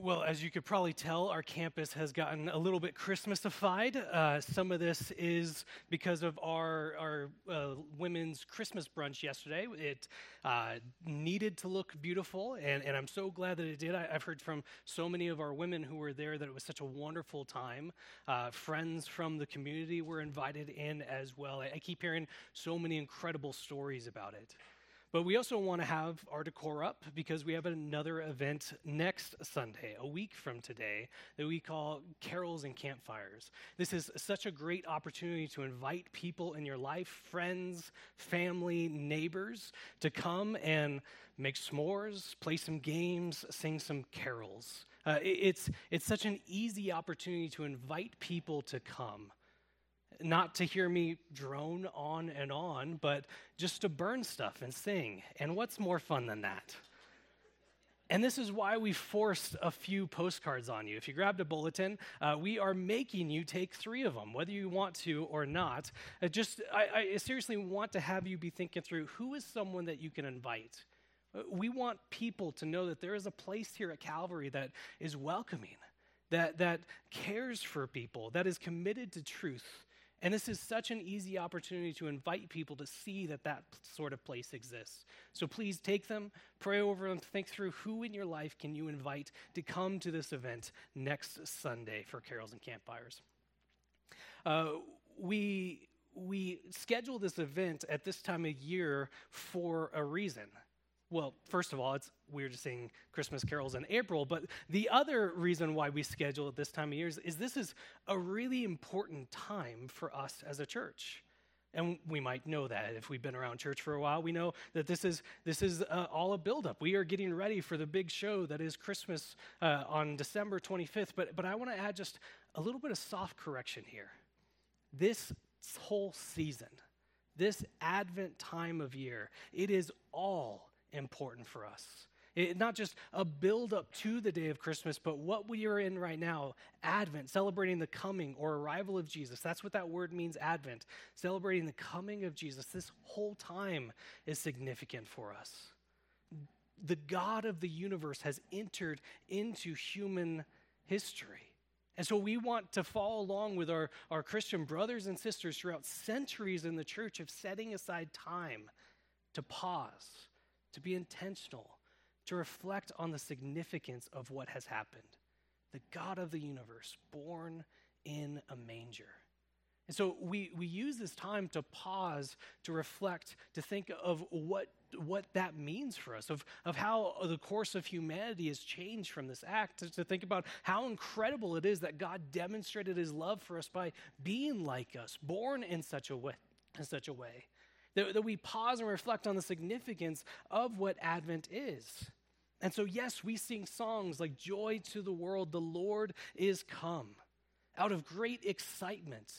Well, as you could probably tell, our campus has gotten a little bit Christmasified. Uh, some of this is because of our, our uh, women's Christmas brunch yesterday. It uh, needed to look beautiful, and, and I'm so glad that it did. I, have heard from so many of our women who were there that it was such a wonderful time. Uh, friends from the community were invited in as well. I, I keep hearing so many incredible stories about it. But we also want to have our decor up because we have another event next Sunday, a week from today, that we call Carols and Campfires. This is such a great opportunity to invite people in your life, friends, family, neighbors, to come and make s'mores, play some games, sing some carols. Uh, it's, it's such an easy opportunity to invite people to come not to hear me drone on and on, but just to burn stuff and sing. And what's more fun than that? And this is why we forced a few postcards on you. If you grabbed a bulletin, uh, we are making you take three of them, whether you want to or not. Uh, just, I, I seriously want to have you be thinking through who is someone that you can invite. Uh, we want people to know that there is a place here at Calvary that is welcoming, that, that cares for people, that is committed to truth, and this is such an easy opportunity to invite people to see that that sort of place exists. So please take them, pray over them, think through who in your life can you invite to come to this event next Sunday for carols and campfires. Uh, we we schedule this event at this time of year for a reason. Well, first of all, it's weird to sing Christmas carols in April, but the other reason why we schedule it this time of year is, is this is a really important time for us as a church. And we might know that if we've been around church for a while. We know that this is, this is uh, all a buildup. We are getting ready for the big show that is Christmas uh, on December 25th. But, but I want to add just a little bit of soft correction here. This whole season, this Advent time of year, it is all important for us. It, not just a build up to the day of Christmas, but what we are in right now, Advent, celebrating the coming or arrival of Jesus. That's what that word means, Advent, celebrating the coming of Jesus. This whole time is significant for us. The God of the universe has entered into human history. And so we want to follow along with our, our Christian brothers and sisters throughout centuries in the church of setting aside time to pause to be intentional, to reflect on the significance of what has happened. The God of the universe, born in a manger. And so we, we use this time to pause, to reflect, to think of what, what that means for us, of, of how the course of humanity has changed from this act, to, to think about how incredible it is that God demonstrated his love for us by being like us, born in such a way. In such a way. That, that we pause and reflect on the significance of what Advent is. And so, yes, we sing songs like Joy to the World, the Lord is come, out of great excitement,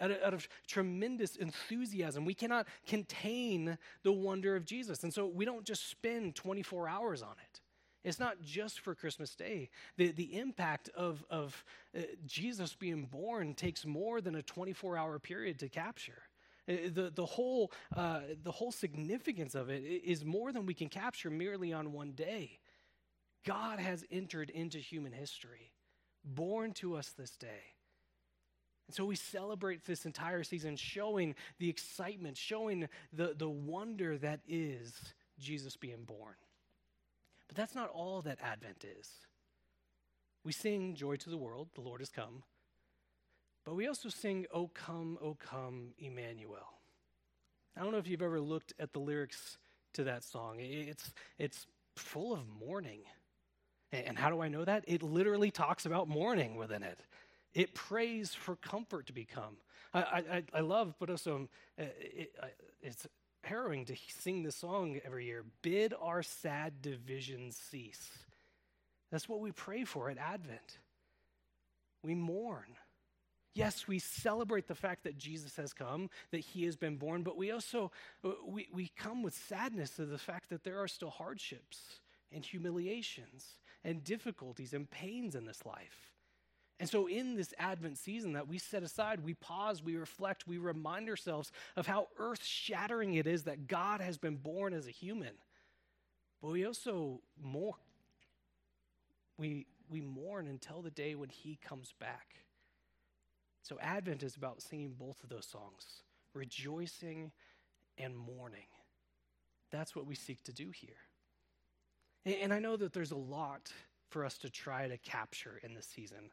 out of, out of, tremendous enthusiasm. We cannot contain the wonder of Jesus. And so, we don't just spend 24 hours on it. It's not just for Christmas Day. The, the impact of, of uh, Jesus being born takes more than a 24 hour period to capture. Uh, the, the, whole, uh, the whole significance of it is more than we can capture merely on one day. God has entered into human history, born to us this day. And so we celebrate this entire season showing the excitement, showing the, the wonder that is Jesus being born. But that's not all that Advent is. We sing Joy to the World, the Lord has come. But we also sing, O come, O come, Emmanuel. I don't know if you've ever looked at the lyrics to that song. It's, it's full of mourning. And how do I know that? It literally talks about mourning within it. It prays for comfort to become. I, I, I love, but also um, it, it's harrowing to sing this song every year. Bid our sad divisions cease. That's what we pray for at Advent. We mourn. Yes, we celebrate the fact that Jesus has come, that he has been born, but we also uh, we, we come with sadness to the fact that there are still hardships and humiliations and difficulties and pains in this life. And so, in this Advent season that we set aside, we pause, we reflect, we remind ourselves of how earth shattering it is that God has been born as a human. But we also mourn. we we mourn until the day when he comes back. So, Advent is about singing both of those songs rejoicing and mourning. That's what we seek to do here. And I know that there's a lot for us to try to capture in this season.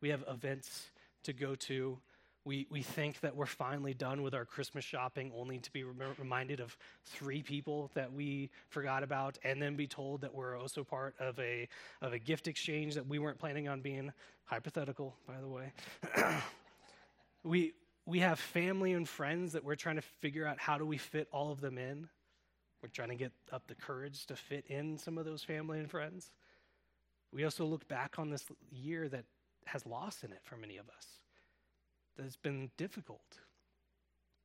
We have events to go to. We, we think that we're finally done with our Christmas shopping, only to be rem- reminded of three people that we forgot about, and then be told that we're also part of a, of a gift exchange that we weren't planning on being. Hypothetical, by the way. we, we have family and friends that we're trying to figure out how do we fit all of them in. We're trying to get up the courage to fit in some of those family and friends. We also look back on this year that has loss in it for many of us, that's been difficult.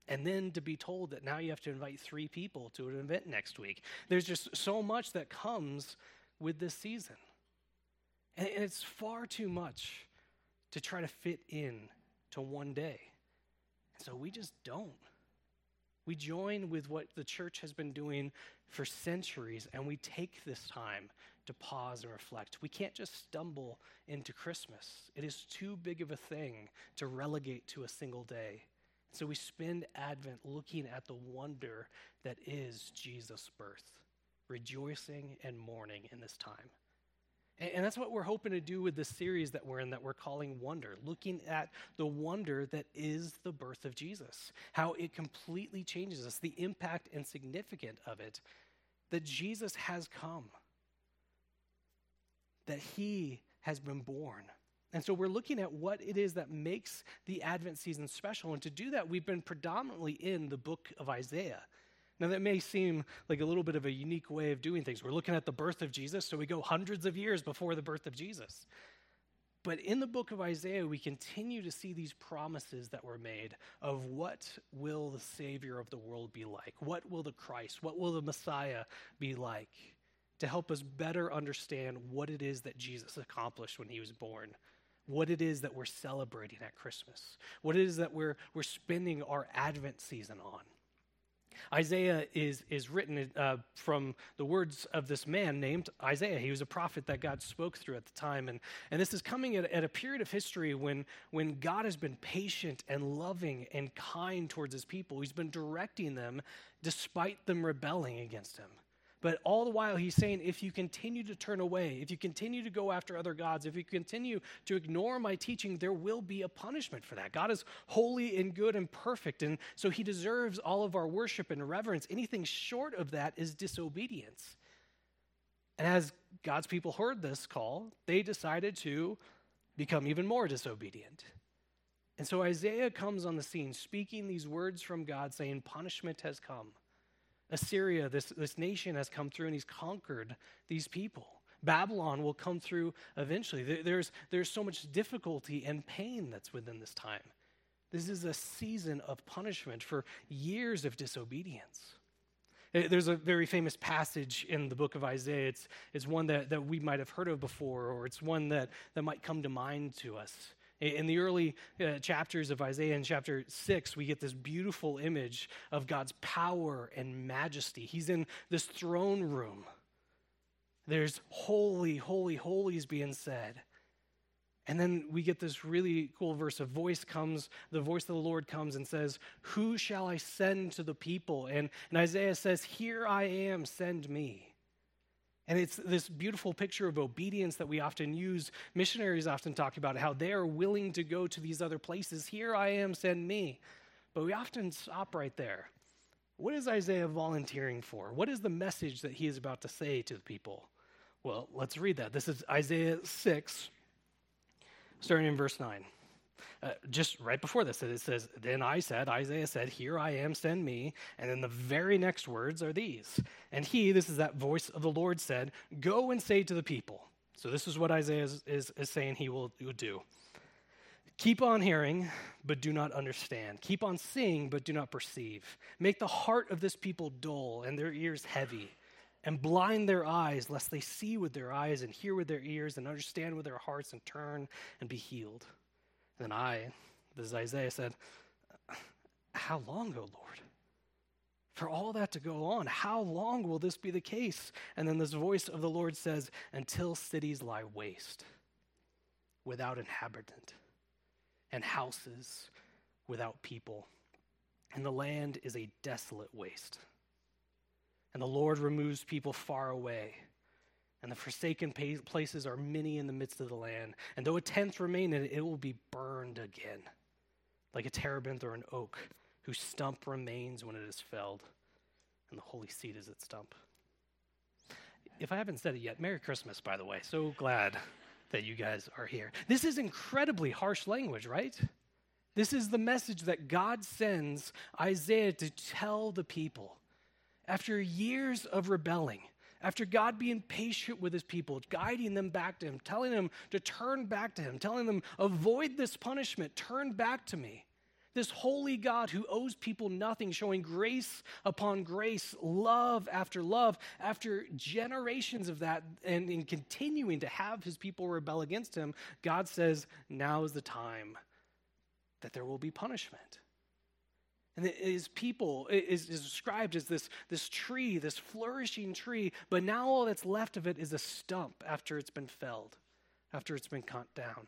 And then to be told that now you have to invite three people to an event next week. There's just so much that comes with this season. And it's far too much to try to fit in to one day. So we just don't. We join with what the church has been doing for centuries, and we take this time to pause and reflect. We can't just stumble into Christmas, it is too big of a thing to relegate to a single day. So we spend Advent looking at the wonder that is Jesus' birth, rejoicing and mourning in this time. And that's what we're hoping to do with this series that we're in, that we're calling Wonder, looking at the wonder that is the birth of Jesus, how it completely changes us, the impact and significance of it, that Jesus has come, that he has been born. And so we're looking at what it is that makes the Advent season special. And to do that, we've been predominantly in the book of Isaiah. Now, that may seem like a little bit of a unique way of doing things. We're looking at the birth of Jesus, so we go hundreds of years before the birth of Jesus. But in the book of Isaiah, we continue to see these promises that were made of what will the Savior of the world be like? What will the Christ, what will the Messiah be like? To help us better understand what it is that Jesus accomplished when he was born, what it is that we're celebrating at Christmas, what it is that we're, we're spending our Advent season on. Isaiah is, is written uh, from the words of this man named Isaiah. He was a prophet that God spoke through at the time. And, and this is coming at, at a period of history when, when God has been patient and loving and kind towards his people. He's been directing them despite them rebelling against him. But all the while, he's saying, if you continue to turn away, if you continue to go after other gods, if you continue to ignore my teaching, there will be a punishment for that. God is holy and good and perfect, and so he deserves all of our worship and reverence. Anything short of that is disobedience. And as God's people heard this call, they decided to become even more disobedient. And so Isaiah comes on the scene speaking these words from God saying, Punishment has come. Assyria, this, this nation, has come through and he's conquered these people. Babylon will come through eventually. There's, there's so much difficulty and pain that's within this time. This is a season of punishment for years of disobedience. Eh, there's a very famous passage in the book of Isaiah. It's, it's one that, that we might have heard of before, or it's one that, that might come to mind to us. In the early uh, chapters of Isaiah, in chapter 6, we get this beautiful image of God's power and majesty. He's in this throne room. There's holy, holy, holy is being said. And then we get this really cool verse. A voice comes, the voice of the Lord comes and says, Who shall I send to the people? And, and Isaiah says, Here I am, send me. And it's this beautiful picture of obedience that we often use. Missionaries often talk about how they are willing to go to these other places. Here I am, send me. But we often stop right there. What is Isaiah volunteering for? What is the message that he is about to say to the people? Well, let's read that. This is Isaiah 6, starting in verse 9. Uh, just right before this, it says, Then I said, Isaiah said, Here I am, send me. And then the very next words are these. And he, this is that voice of the Lord, said, Go and say to the people. So this is what Isaiah is, is, is saying he will, will do. Keep on hearing, but do not understand. Keep on seeing, but do not perceive. Make the heart of this people dull and their ears heavy, and blind their eyes, lest they see with their eyes and hear with their ears and understand with their hearts and turn and be healed. Then I, this is Isaiah, said, How long, O Lord? For all that to go on, how long will this be the case? And then this voice of the Lord says, Until cities lie waste without inhabitant, and houses without people. And the land is a desolate waste. And the Lord removes people far away. And the forsaken places are many in the midst of the land. And though a tenth remain in it, it will be burned again, like a terebinth or an oak, whose stump remains when it is felled. And the holy seed is its stump. If I haven't said it yet, Merry Christmas, by the way. So glad that you guys are here. This is incredibly harsh language, right? This is the message that God sends Isaiah to tell the people. After years of rebelling, after God being patient with his people, guiding them back to him, telling them to turn back to him, telling them, avoid this punishment, turn back to me. This holy God who owes people nothing, showing grace upon grace, love after love, after generations of that, and in continuing to have his people rebel against him, God says, now is the time that there will be punishment. And his people is, is described as this, this tree, this flourishing tree, but now all that's left of it is a stump after it's been felled, after it's been cut down.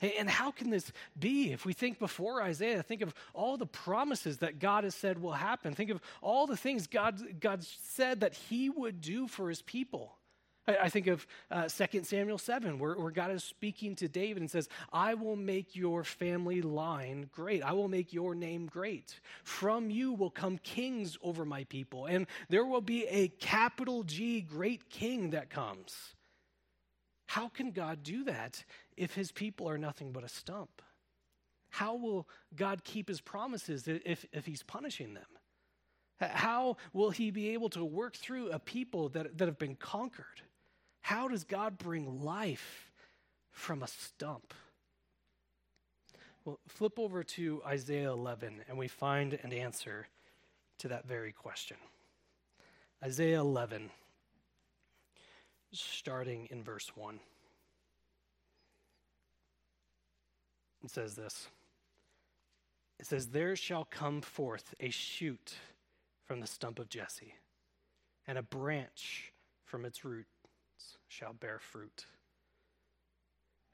And how can this be? If we think before Isaiah, think of all the promises that God has said will happen. Think of all the things God, God said that he would do for his people. I, think of uh, 2 Samuel 7, where, where God is speaking to David and says, I will make your family line great. I will make your name great. From you will come kings over my people, and there will be a capital G great king that comes. How can God do that if his people are nothing but a stump? How will God keep his promises if, if he's punishing them? How will he be able to work through a people that, that have been conquered? How does God bring life from a stump? Well, flip over to Isaiah 11 and we find an answer to that very question. Isaiah 11 starting in verse 1. It says this It says, There shall come forth a shoot from the stump of Jesse, and a branch from its roots shall bear fruit.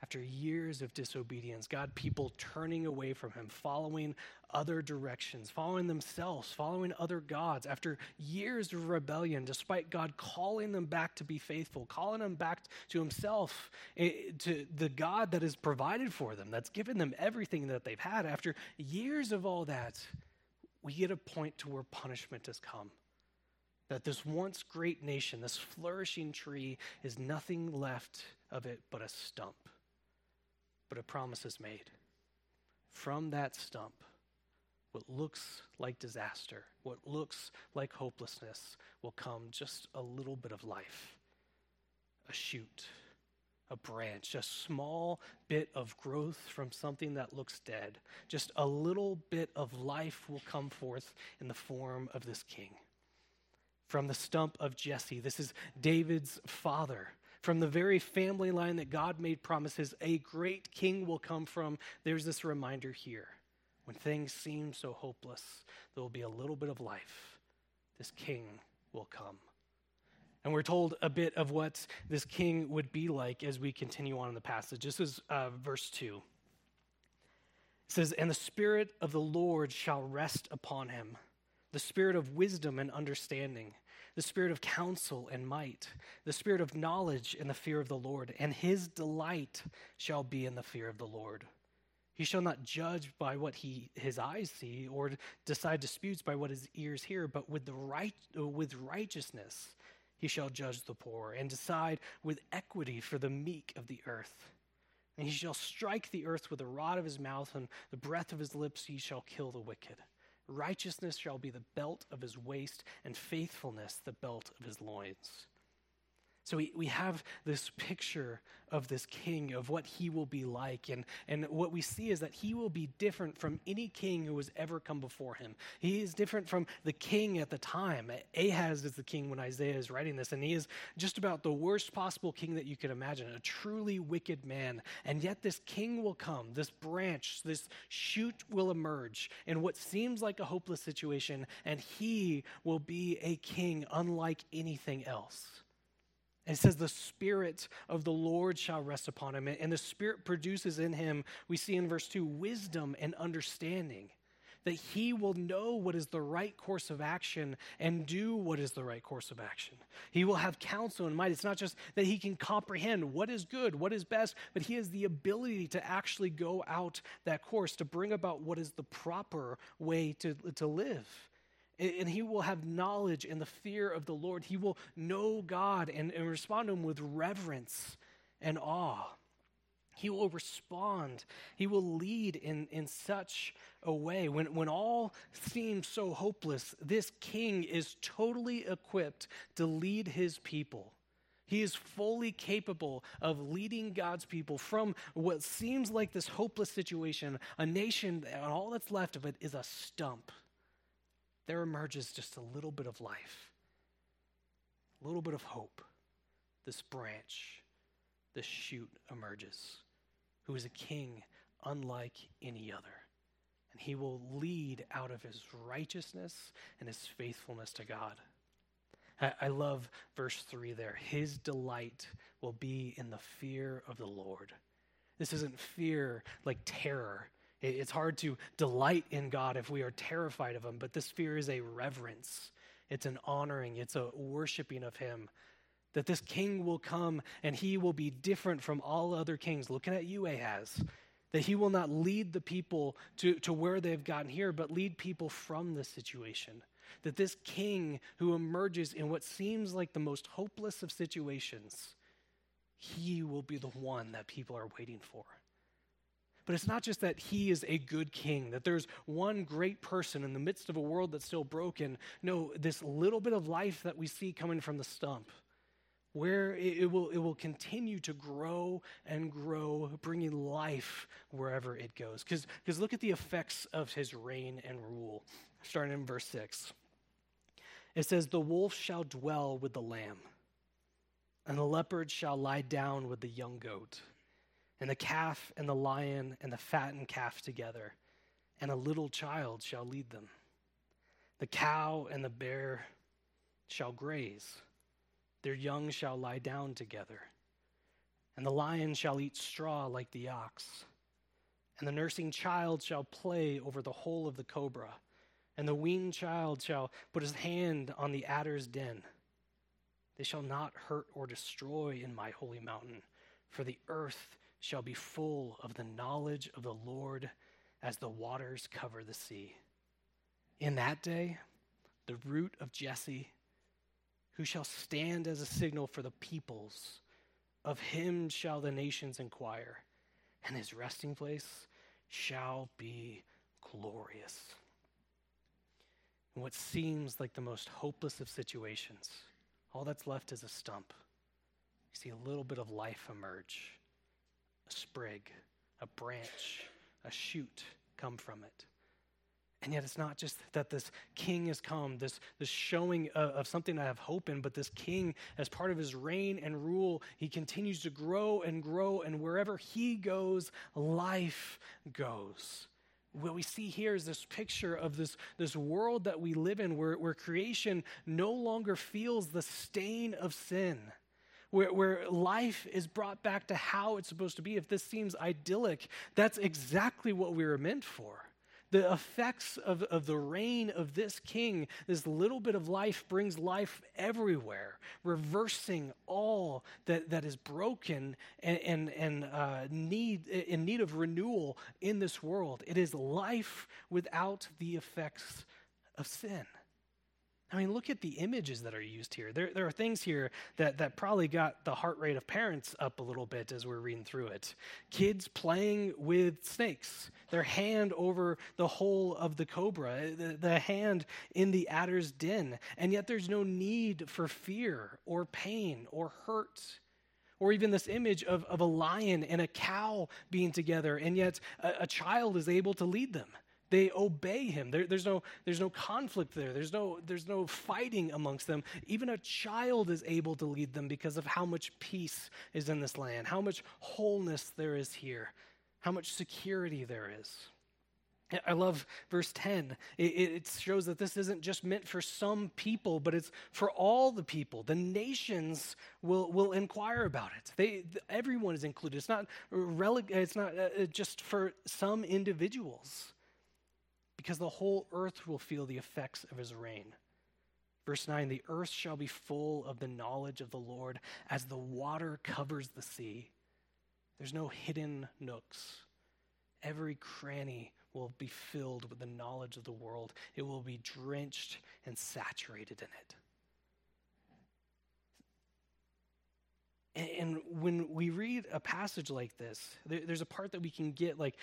After years of disobedience, God, people turning away from Him, following other directions, following themselves, following other gods, after years of rebellion, despite God calling them back to be faithful, calling them back to Himself, eh, to the God that has provided for them, that's given them everything that they've had, after years of all that, we get a point to where punishment has come. That this once great nation, this flourishing tree, is nothing left of it but a stump but a promise is made. From that stump, what looks like disaster, what looks like hopelessness, will come just a little bit of life, a shoot, a branch, a small bit of growth from something that looks dead. Just a little bit of life will come forth in the form of this king. From the stump of Jesse, this is David's father from the very family line that God made promises a great king will come from, there's this reminder here. When things seem so hopeless, there will be a little bit of life. This king will come. And we're told a bit of what this king would be like as we continue on in the passage. This is uh, verse 2. It says, And the Spirit of the Lord shall rest upon him, the Spirit of wisdom and understanding the spirit of counsel and might, the spirit of knowledge and the fear of the Lord, and his delight shall be in the fear of the Lord. He shall not judge by what he, his eyes see, or decide disputes by what his ears hear, but with, the right, with righteousness he shall judge the poor, and decide with equity for the meek of the earth. And he shall strike the earth with the rod of his mouth, and the breath of his lips he shall kill the wicked. Righteousness shall be the belt of his waist, and faithfulness the belt of his loins. So we, we have this picture of this king, of what he will be like. And, and what we see is that he will be different from any king who has ever come before him. He is different from the king at the time. Ahaz is the king when Isaiah is writing this, and he is just about the worst possible king that you could imagine, a truly wicked man. And yet this king will come, this branch, this shoot will emerge in what seems like a hopeless situation, and he will be a king unlike anything else. It says, The Spirit of the Lord shall rest upon him. And the Spirit produces in him, we see in verse 2, wisdom and understanding. That he will know what is the right course of action and do what is the right course of action. He will have counsel and might. It's not just that he can comprehend what is good, what is best, but he has the ability to actually go out that course to bring about what is the proper way to, to live and he will have knowledge and the fear of the Lord. He will know God and, and respond to him with reverence and awe. He will respond. He will lead in, in such a way. When, when all seems so hopeless, this king is totally equipped to lead his people. He is fully capable of leading God's people from what seems like this hopeless situation, a nation, and all that's left of it is a stump there emerges just a little bit of life, a little bit of hope. This branch, this shoot emerges, who is a king unlike any other. And he will lead out of his righteousness and his faithfulness to God. I, I love verse 3 there. His delight will be in the fear of the Lord. This isn't fear like terror. It's hard to delight in God if we are terrified of Him, but this fear is a reverence. It's an honoring, it's a worshiping of Him. That this king will come and he will be different from all other kings. Looking at you, Ahaz. That he will not lead the people to, to where they've gotten here, but lead people from this situation. That this king who emerges in what seems like the most hopeless of situations, he will be the one that people are waiting for. But it's not just that he is a good king, that there's one great person in the midst of a world that's still broken. No, this little bit of life that we see coming from the stump, where it, will, it will continue to grow and grow, bringing life wherever it goes. Because look at the effects of his reign and rule, starting in verse 6. It says, The wolf shall dwell with the lamb, and the leopard shall lie down with the young goat and the calf and the lion and the fattened calf together, and a little child shall lead them. The cow and the bear shall graze, their young shall lie down together, and the lion shall eat straw like the ox. And the nursing child shall play over the hole of the cobra, and the weaned child shall put his hand on the adder's den. They shall not hurt or destroy in my holy mountain, for the earth shall be full of the knowledge of the Lord as the waters cover the sea. In that day, the root of Jesse, who shall stand as a signal for the peoples, of him shall the nations inquire, and his resting place shall be glorious. In what seems like the most hopeless of situations, all that's left is a stump. You see a little bit of life emerge a sprig, a branch, a shoot come from it. And yet, it's not just that this king has come, this, this showing of, of, something I have hope in, but this king, as part of his reign and rule, he continues to grow and grow, and wherever he goes, life goes. What we see here is this picture of this, this world that we live in where, where creation no longer feels the stain of sin where, where life is brought back to how it's supposed to be. If this seems idyllic, that's exactly what we were meant for. The effects of, of the reign of this king, this little bit of life brings life everywhere, reversing all that, that is broken and, and, and uh, need, in need of renewal in this world. It is life without the effects of sin. I mean, look at the images that are used here. There, there are things here that, that probably got the heart rate of parents up a little bit as we're reading through it. Kids playing with snakes, their hand over the hole of the cobra, the, the hand in the adder's den. And yet there's no need for fear or pain or hurt. Or even this image of, of a lion and a cow being together, and yet a, a child is able to lead them. They obey him. There, there's, no, there's no conflict there. There's no, there's no fighting amongst them. Even a child is able to lead them because of how much peace is in this land, how much wholeness there is here, how much security there is. I love verse 10. It, it, shows that this isn't just meant for some people, but it's for all the people. The nations will, will inquire about it. They, everyone is included. It's not, rele- it's not uh, just for some individuals, because the whole earth will feel the effects of his reign. Verse 9 The earth shall be full of the knowledge of the Lord as the water covers the sea. There's no hidden nooks. Every cranny will be filled with the knowledge of the world, it will be drenched and saturated in it. And when we read a passage like this, there's a part that we can get like,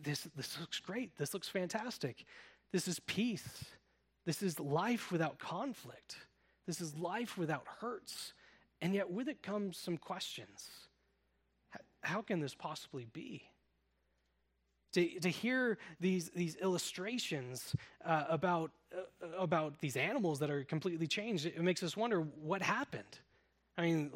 this, this looks great. This looks fantastic. This is peace. This is life without conflict. This is life without hurts. And yet, with it comes some questions. How can this possibly be? To, to hear these, these illustrations uh, about, uh, about these animals that are completely changed, it makes us wonder what happened. I mean,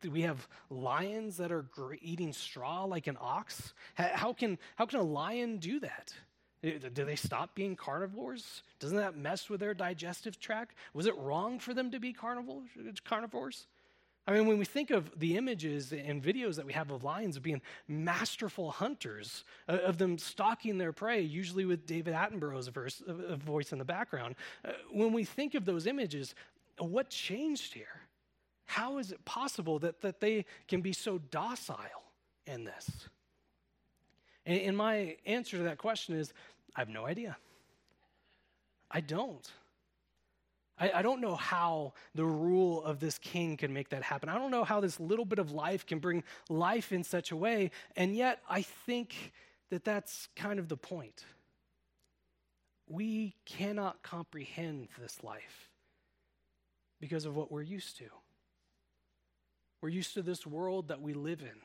do we have lions that are eating straw like an ox? How can, how can a lion do that? Do they stop being carnivores? Doesn't that mess with their digestive tract? Was it wrong for them to be carnivores? I mean, when we think of the images and videos that we have of lions being masterful hunters, uh, of them stalking their prey, usually with David Attenborough's verse, uh, voice in the background, uh, when we think of those images, what changed here? How is it possible that, that they can be so docile in this? And, and my answer to that question is I have no idea. I don't. I, I, don't know how the rule of this king can make that happen. I don't know how this little bit of life can bring life in such a way. And yet, I think that that's kind of the point. We cannot comprehend this life because of what we're used to. We're used to this world that we live in.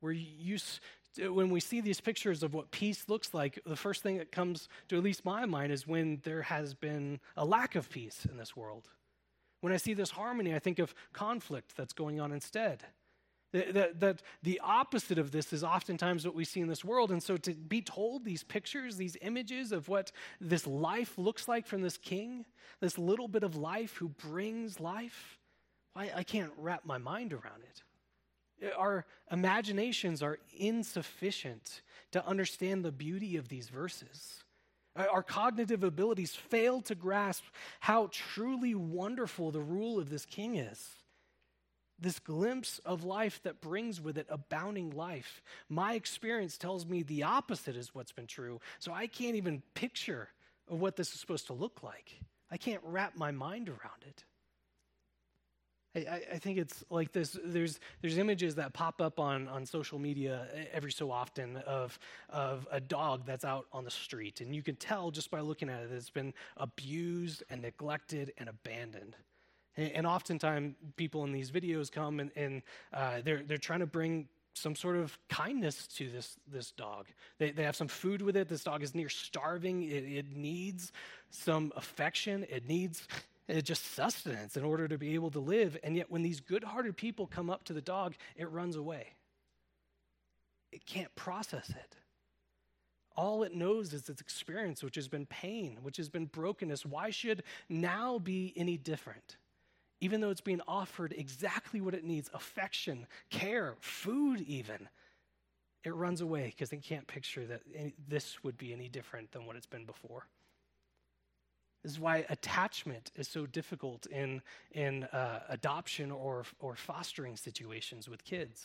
We're used when we see these pictures of what peace looks like, the first thing that comes to at least my mind is when there has been a lack of peace in this world. When I see this harmony, I think of conflict that's going on instead. That, that, the opposite of this is oftentimes what we see in this world. And so to be told these pictures, these images of what this life looks like from this king, this little bit of life who brings life, I, I can't wrap my mind around it. Our imaginations are insufficient to understand the beauty of these verses. Our cognitive abilities fail to grasp how truly wonderful the rule of this king is. This glimpse of life that brings with it abounding life. My experience tells me the opposite is what's been true, so I can't even picture what this is supposed to look like. I can't wrap my mind around it. I, I, think it's like this. There's there's images that pop up on, on social media every so often of of a dog that's out on the street, and you can tell just by looking at it that it's been abused and neglected and abandoned. And, and oftentimes, people in these videos come and, and uh, they're they're trying to bring some sort of kindness to this, this dog. They, they have some food with it. This dog is near starving. It, it needs some affection. It needs Uh, just sustenance in order to be able to live. And yet, when these good hearted people come up to the dog, it runs away. It can't process it. All it knows is its experience, which has been pain, which has been brokenness. Why should now be any different? Even though it's being offered exactly what it needs affection, care, food, even. It runs away because it can't picture that this would be any different than what it's been before. This is why attachment is so difficult in, in uh, adoption or, or fostering situations with kids.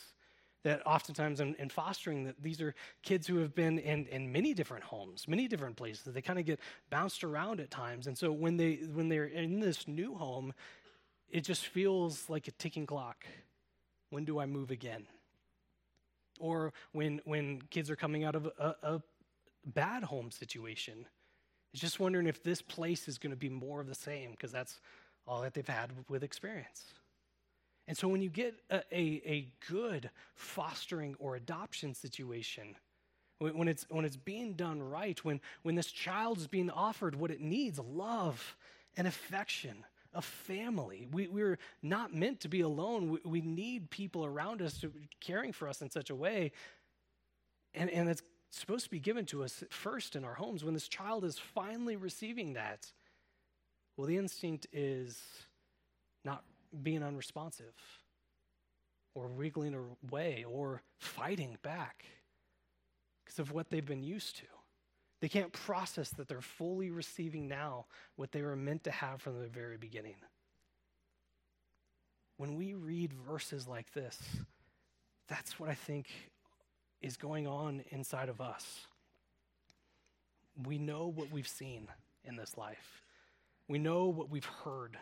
That oftentimes in, in fostering, that these are kids who have been in, in many different homes, many different places. They kind of get bounced around at times. And so when, they, when they're in this new home, it just feels like a ticking clock. When do I move again? Or when, when kids are coming out of a, a bad home situation, is just wondering if this place is going to be more of the same because that's all that they've had with experience. And so when you get a, a, a good fostering or adoption situation, when, it's, when it's being done right, when, when this child is being offered what it needs love and affection, a family. We, we're not meant to be alone. We, we need people around us to, caring for us in such a way. And, and it's Supposed to be given to us first in our homes. When this child is finally receiving that, well, the instinct is not being unresponsive or wiggling away or fighting back because of what they've been used to. They can't process that they're fully receiving now what they were meant to have from the very beginning. When we read verses like this, that's what I think is going on inside of us. We know what we've seen in this life, we know what we've heard.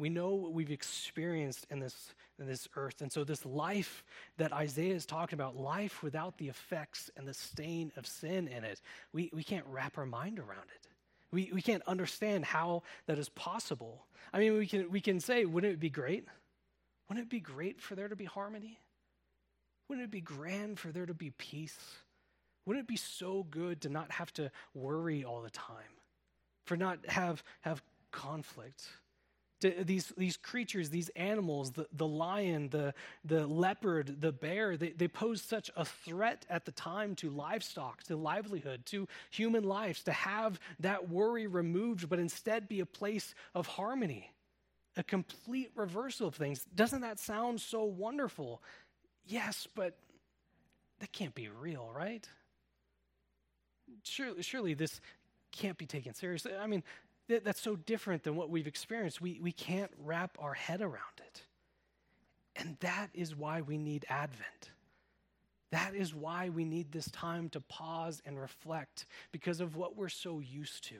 We know what we've experienced in this, in this earth. And so, this life that Isaiah is talking about, life without the effects and the stain of sin in it, we, we can't wrap our mind around it. We, we can't understand how that is possible. I mean, we can, we can say, wouldn't it be great? Wouldn't it be great for there to be harmony? Wouldn't it be grand for there to be peace? Wouldn't it be so good to not have to worry all the time? For not have have conflict? To these, these creatures, these animals, the, the lion, the, the leopard, the bear, they, they pose such a threat at the time to livestock, to livelihood, to human lives, to have that worry removed, but instead be a place of harmony, a complete reversal of things. Doesn't that sound so wonderful? Yes, but that can't be real, right? Surely, surely this can't be taken seriously. I mean, that, that's so different than what we've experienced. We, we can't wrap our head around it. And that is why we need Advent. That is why we need this time to pause and reflect because of what we're so used to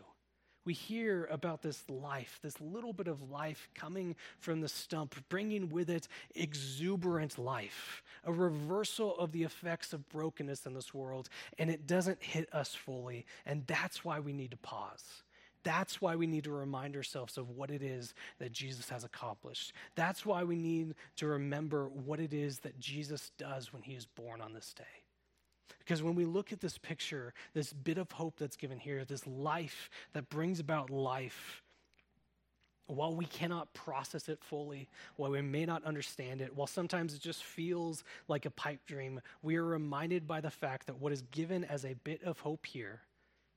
we hear about this life, this little bit of life coming from the stump, bringing with it exuberant life, a reversal of the effects of brokenness in this world, and it doesn't hit us fully. And that's why we need to pause. That's why we need to remind ourselves of what it is that Jesus has accomplished. That's why we need to remember what it is that Jesus does when he is born on this day. Because when we look at this picture, this bit of hope that's given here, this life that brings about life, while we cannot process it fully, while we may not understand it, while sometimes it just feels like a pipe dream, we are reminded by the fact that what is given as a bit of hope here,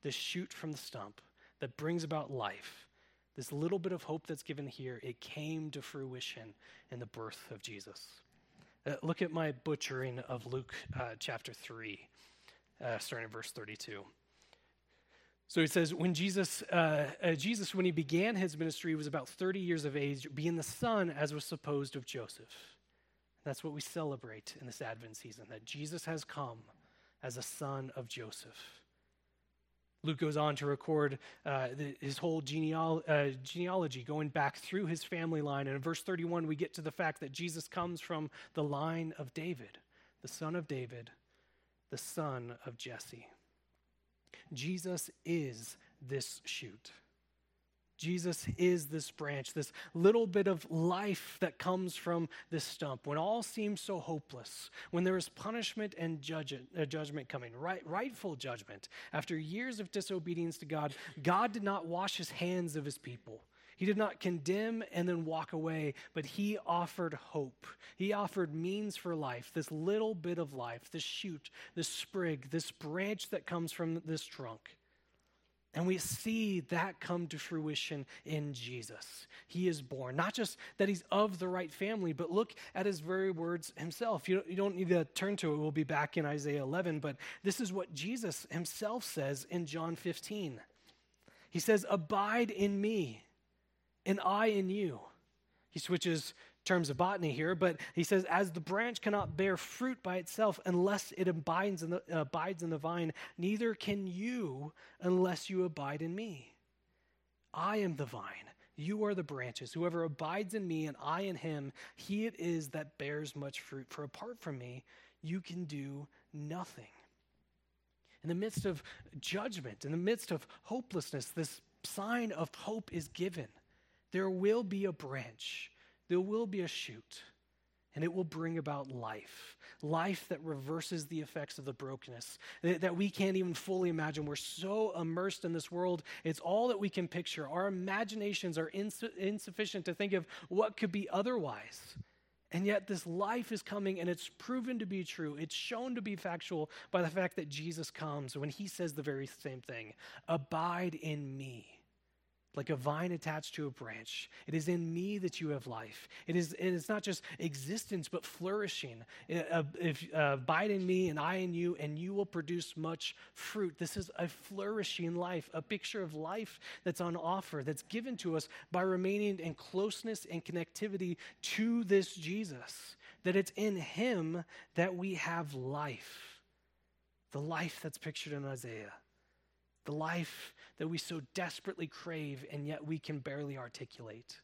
this shoot from the stump that brings about life, this little bit of hope that's given here, it came to fruition in the birth of Jesus. Uh, look at my butchering of Luke uh, chapter 3, uh, starting at verse 32. So he says, when Jesus, uh, uh, Jesus, when he began his ministry, was about 30 years of age, being the son, as was supposed, of Joseph. That's what we celebrate in this Advent season, that Jesus has come as a son of Joseph. Luke goes on to record uh, the, his whole geneal, uh, genealogy going back through his family line. And in verse 31, we get to the fact that Jesus comes from the line of David, the son of David, the son of Jesse. Jesus is this shoot. Jesus is this branch, this little bit of life that comes from this stump. When all seems so hopeless, when there is punishment and judge, uh, judgment coming, right, rightful judgment, after years of disobedience to God, God did not wash his hands of his people. He did not condemn and then walk away, but he offered hope. He offered means for life, this little bit of life, this shoot, this sprig, this branch that comes from this trunk. And we see that come to fruition in Jesus. He is born. Not just that he's of the right family, but look at his very words himself. You, don't need to turn to it. We'll be back in Isaiah 11, but this is what Jesus himself says in John 15. He says, Abide in me, and I in you. He switches terms of botany here, but he says, as the branch cannot bear fruit by itself unless it abides in the, uh, abides in the vine, neither can you unless you abide in me. I am the vine, you are the branches. Whoever abides in me and I in him, he it is that bears much fruit. For apart from me, you can do nothing. In the midst of judgment, in the midst of hopelessness, this sign of hope is given. There will be a branch there will be a shoot, and it will bring about life. Life that reverses the effects of the brokenness that we can't even fully imagine. We're so immersed in this world, it's all that we can picture. Our imaginations are ins- insufficient to think of what could be otherwise. And yet, this life is coming, and it's proven to be true. It's shown to be factual by the fact that Jesus comes when he says the very same thing Abide in me like a vine attached to a branch. It is in me that you have life. It is, it is not just existence, but flourishing. Uh, if uh, abide in me and I in you, and you will produce much fruit. This is a flourishing life, a picture of life that's on offer, that's given to us by remaining in closeness and connectivity to this Jesus. That it's in him that we have life. The life that's pictured in Isaiah. The life that we so desperately crave and yet we can barely articulate.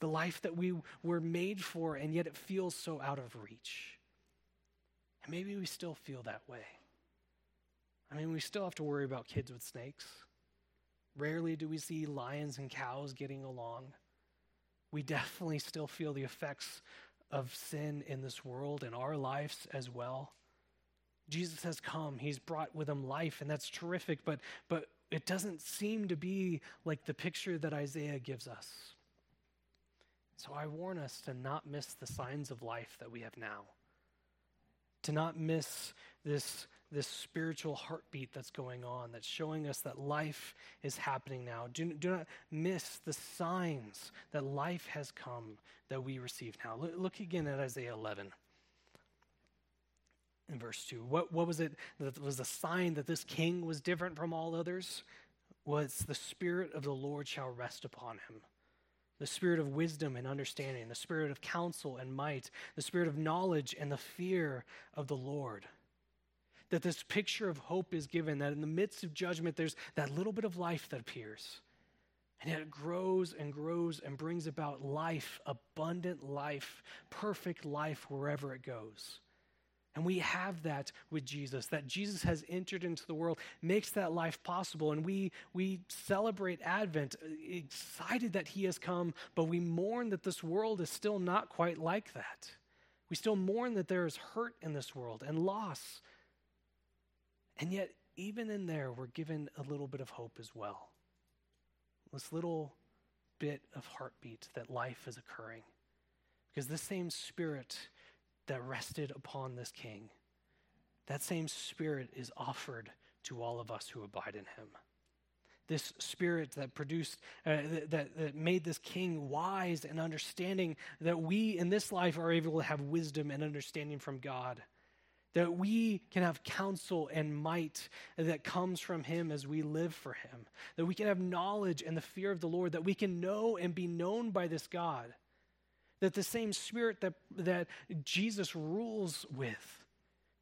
The life that we were made for and yet it feels so out of reach. And maybe we still feel that way. I mean, we still have to worry about kids with snakes. Rarely do we see lions and cows getting along. We definitely still feel the effects of sin in this world and our lives as well. Jesus has come. He's brought with him life, and that's terrific, but, but it doesn't seem to be like the picture that Isaiah gives us. So I warn us to not miss the signs of life that we have now, to not miss this, this spiritual heartbeat that's going on, that's showing us that life is happening now. Do, do not miss the signs that life has come that we receive now. Look, look again at Isaiah 11 in verse 2. What, what was it that was a sign that this king was different from all others? Was the Spirit of the Lord shall rest upon him. The spirit of wisdom and understanding, the spirit of counsel and might, the spirit of knowledge and the fear of the Lord. That this picture of hope is given, that in the midst of judgment, there's that little bit of life that appears. And yet it grows and grows and brings about life, abundant life, perfect life wherever it goes. And we have that with Jesus, that Jesus has entered into the world, makes that life possible. And we, we celebrate Advent, uh, excited that he has come, but we mourn that this world is still not quite like that. We still mourn that there is hurt in this world and loss. And yet, even in there, we're given a little bit of hope as well. This little bit of heartbeat that life is occurring. Because the same Spirit that rested upon this king, that same spirit is offered to all of us who abide in him. This spirit that produced, uh, that, that made this king wise and understanding, that we in this life are able to have wisdom and understanding from God. That we can have counsel and might that comes from Him as we live for Him. That we can have knowledge and the fear of the Lord. That we can know and be known by this God that the same spirit that, that Jesus rules with,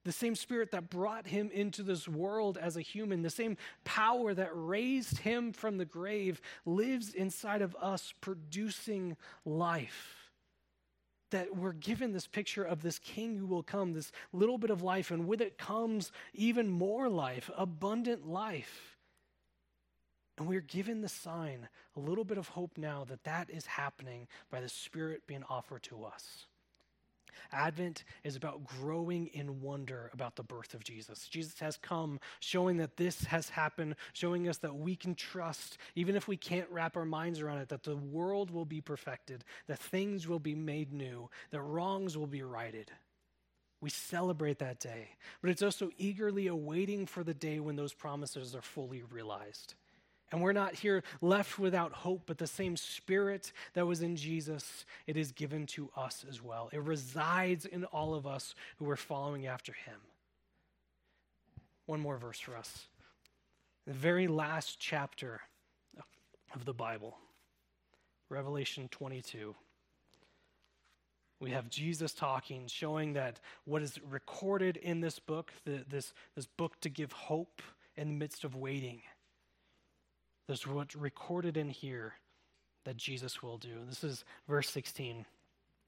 the same spirit that brought him into this world as a human, the same power that raised him from the grave, lives inside of us, producing life. That we're given this picture of this king who will come, this little bit of life, and with it comes even more life, abundant life. And we're given the sign, a little bit of hope now that that is happening by the Spirit being offered to us. Advent is about growing in wonder about the birth of Jesus. Jesus has come showing that this has happened, showing us that we can trust, even if we can't wrap our minds around it, that the world will be perfected, that things will be made new, that wrongs will be righted. We celebrate that day, but it's also eagerly awaiting for the day when those promises are fully realized. And we're not here left without hope, but the same spirit that was in Jesus, it is given to us as well. It resides in all of us who are following after him. One more verse for us. The very last chapter of the Bible, Revelation 22. We have Jesus talking, showing that what is recorded in this book, the, this, this book to give hope in the midst of waiting there's what's recorded in here that Jesus will do. This is verse 16.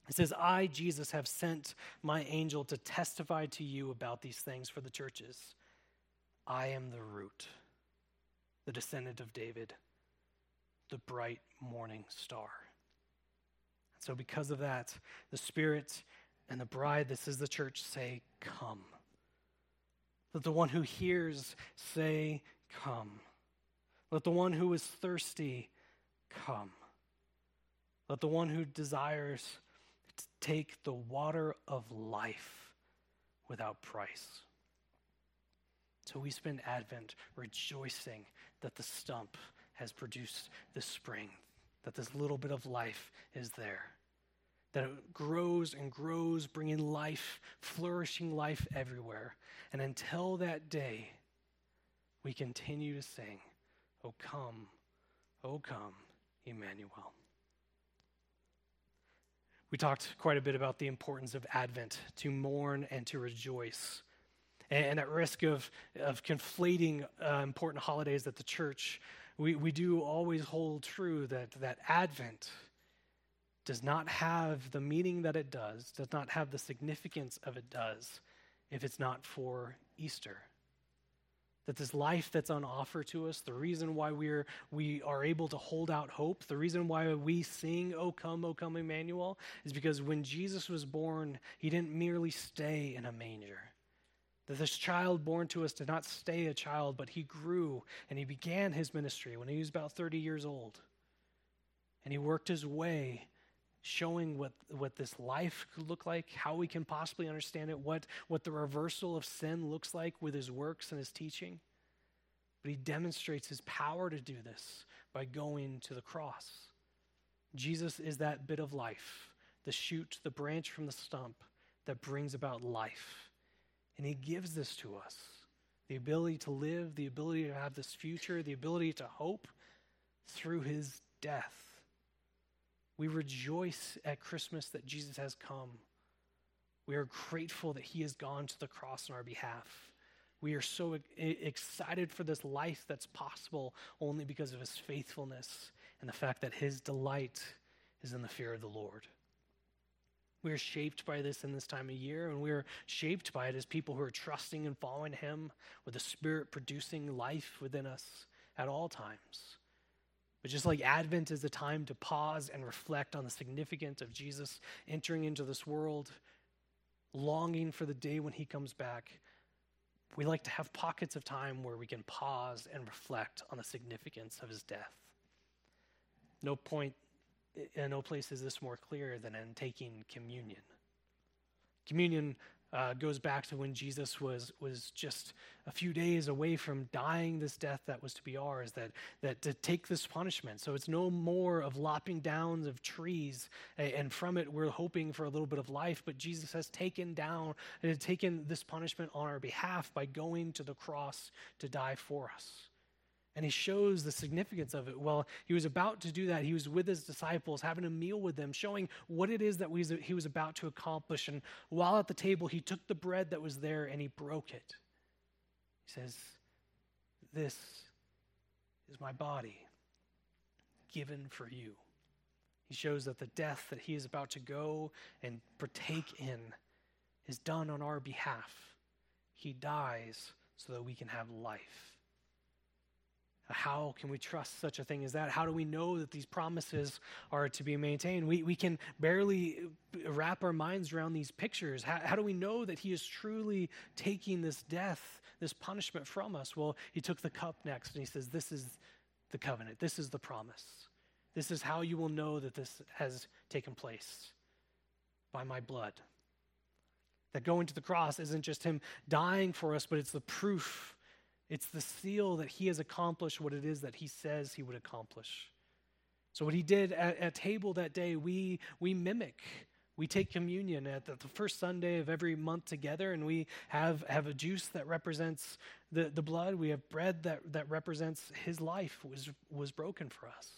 It says, I, Jesus, have sent my angel to testify to you about these things for the churches. I am the root, the descendant of David, the bright morning star. So, because of that, the Spirit and the bride, this is the church, say, Come. Let the one who hears say, Come. Let the one who is thirsty come. Let the one who desires to take the water of life without price. So we spend Advent rejoicing that the stump has produced this spring, that this little bit of life is there, that it grows and grows, bringing life, flourishing life everywhere. And until that day, we continue to sing, O come, O come, Emmanuel. We talked quite a bit about the importance of Advent to mourn and to rejoice. And at risk of, of conflating uh, important holidays at the church, we, we do always hold true that, that Advent does not have the meaning that it does, does not have the significance of it does, if it's not for Easter that this life that's on offer to us, the reason why we're, we are able to hold out hope, the reason why we sing, O come, O come, Emmanuel, is because when Jesus was born, he didn't merely stay in a manger. That this child born to us did not stay a child, but he grew and he began his ministry when he was about 30 years old. And he worked his way showing what, what this life could look like, how we can possibly understand it, what, what the reversal of sin looks like with his works and his teaching. But he demonstrates his power to do this by going to the cross. Jesus is that bit of life, the shoot, the branch from the stump that brings about life. And he gives this to us the ability to live, the ability to have this future, the ability to hope through his death. We rejoice at Christmas that Jesus has come. We are grateful that he has gone to the cross on our behalf. We are so excited for this life that's possible only because of his faithfulness and the fact that his delight is in the fear of the Lord. We are shaped by this in this time of year, and we are shaped by it as people who are trusting and following him with the Spirit producing life within us at all times. But just like Advent is a time to pause and reflect on the significance of Jesus entering into this world, longing for the day when he comes back, we like to have pockets of time where we can pause and reflect on the significance of his death. No point, in no place is this more clear than in taking communion. Communion uh, goes back to when Jesus was, was just a few days away from dying this death that was to be ours, that, that to take this punishment. So it's no more of lopping down of trees, and from it we're hoping for a little bit of life, but Jesus has taken down and taken this punishment on our behalf by going to the cross to die for us. And he shows the significance of it. Well, he was about to do that. He was with his disciples, having a meal with them, showing what it is that he was about to accomplish. And while at the table, he took the bread that was there and he broke it. He says, This is my body given for you. He shows that the death that he is about to go and partake in is done on our behalf. He dies so that we can have life. How can we trust such a thing as that? How do we know that these promises are to be maintained? We, we can barely wrap our minds around these pictures. How, how do we know that He is truly taking this death, this punishment from us? Well, He took the cup next and He says, This is the covenant, this is the promise. This is how you will know that this has taken place by my blood. That going to the cross isn't just Him dying for us, but it's the proof it's the seal that he has accomplished what it is that he says he would accomplish. So, what he did at, at table that day, we, we mimic. We take communion at the, the, first Sunday of every month together, and we have, have a juice that represents the, the blood. We have bread that, that represents his life was, was broken for us.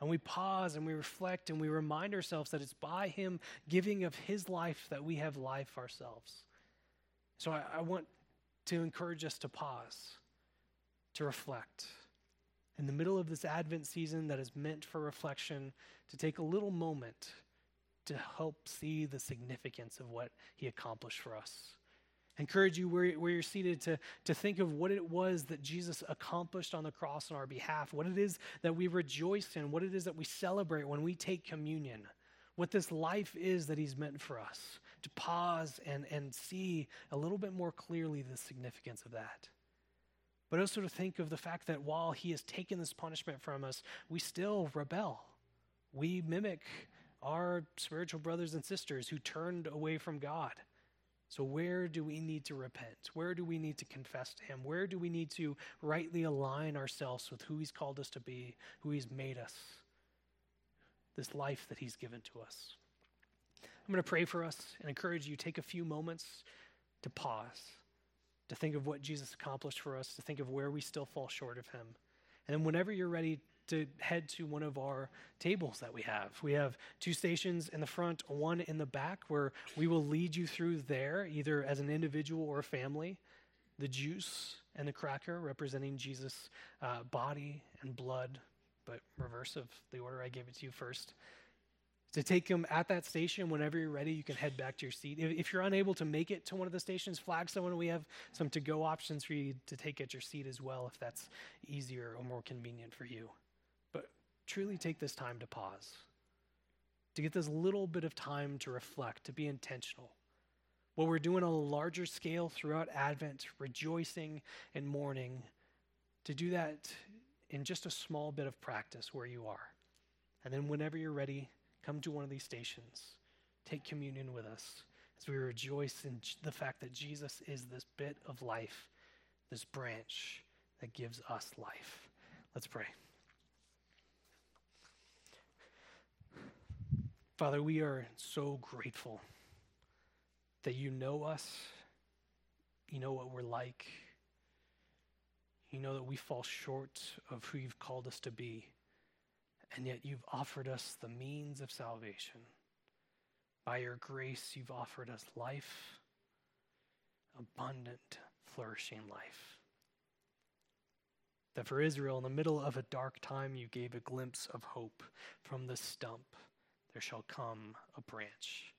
And we pause and we reflect and we remind ourselves that it's by him giving of his life that we have life ourselves. So I, I want to encourage us to pause, to reflect. In the middle of this Advent season that is meant for reflection, to take a little moment to help see the significance of what he accomplished for us. I encourage you where, where you're seated to, to think of what it was that Jesus accomplished on the cross on our behalf, what it is that we rejoice in, what it is that we celebrate when we take communion, what this life is that he's meant for us to pause and, and see a little bit more clearly the significance of that. But also to think of the fact that while he has taken this punishment from us, we still rebel. We mimic our spiritual brothers and sisters who turned away from God. So, where do we need to repent? Where do we need to confess to Him? Where do we need to rightly align ourselves with who He's called us to be, who He's made us, this life that He's given to us? I'm going to pray for us and encourage you take a few moments to pause, to think of what Jesus accomplished for us, to think of where we still fall short of Him. And then, whenever you're ready to head to one of our tables that we have. We have two stations in the front, one in the back, where we will lead you through there, either as an individual or a family. The juice and the cracker representing Jesus' uh, body and blood, but reverse of the order I gave it to you first to take them at that station. Whenever you're ready, you can head back to your seat. If, if, you're unable to make it to one of the stations, flag someone. We have some to go options for you to take at your seat as well, if that's easier or more convenient for you But truly take this time to pause, to get this little bit of time to reflect, to be intentional. What we're doing on a larger scale throughout Advent, rejoicing and mourning, to do that in just a small bit of practice where you are. And then, whenever you're ready, come to one of these stations. Take communion with us as we rejoice in the fact that Jesus is this bit of life, this branch that gives us life. Let's pray. Father, we are so grateful that you know us, you know what we're like, you know that we fall short of who you've called us to be, and yet you've offered us the means of salvation. By your grace, you've offered us life, abundant, flourishing life. That for Israel, in the middle of a dark time, you gave a glimpse of hope from the stump there shall come a branch.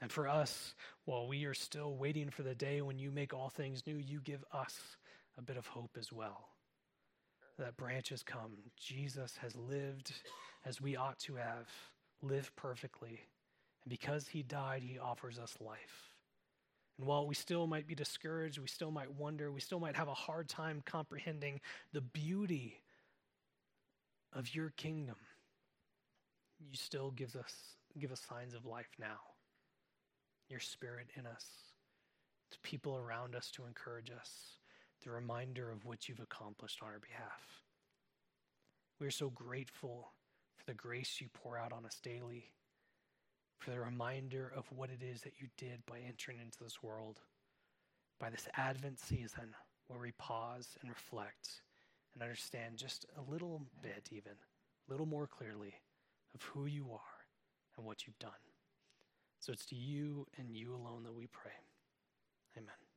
And for us, while we are still waiting for the day when you make all things new, you give us a bit of hope as well. That branches come. Jesus has lived as we ought to have, lived perfectly. And because he died, he offers us life. And while we still might be discouraged, we still might wonder, we still might have a hard time comprehending the beauty of your kingdom you still gives us give us signs of life now. Your spirit in us, to people around us to encourage us, the reminder of what you've accomplished on our behalf. We are so grateful for the grace you pour out on us daily, for the reminder of what it is that you did by entering into this world, by this Advent season where we pause and reflect and understand just a little bit, even, a little more clearly of who you are and what you've done. So it's to you and you alone that we pray. Amen.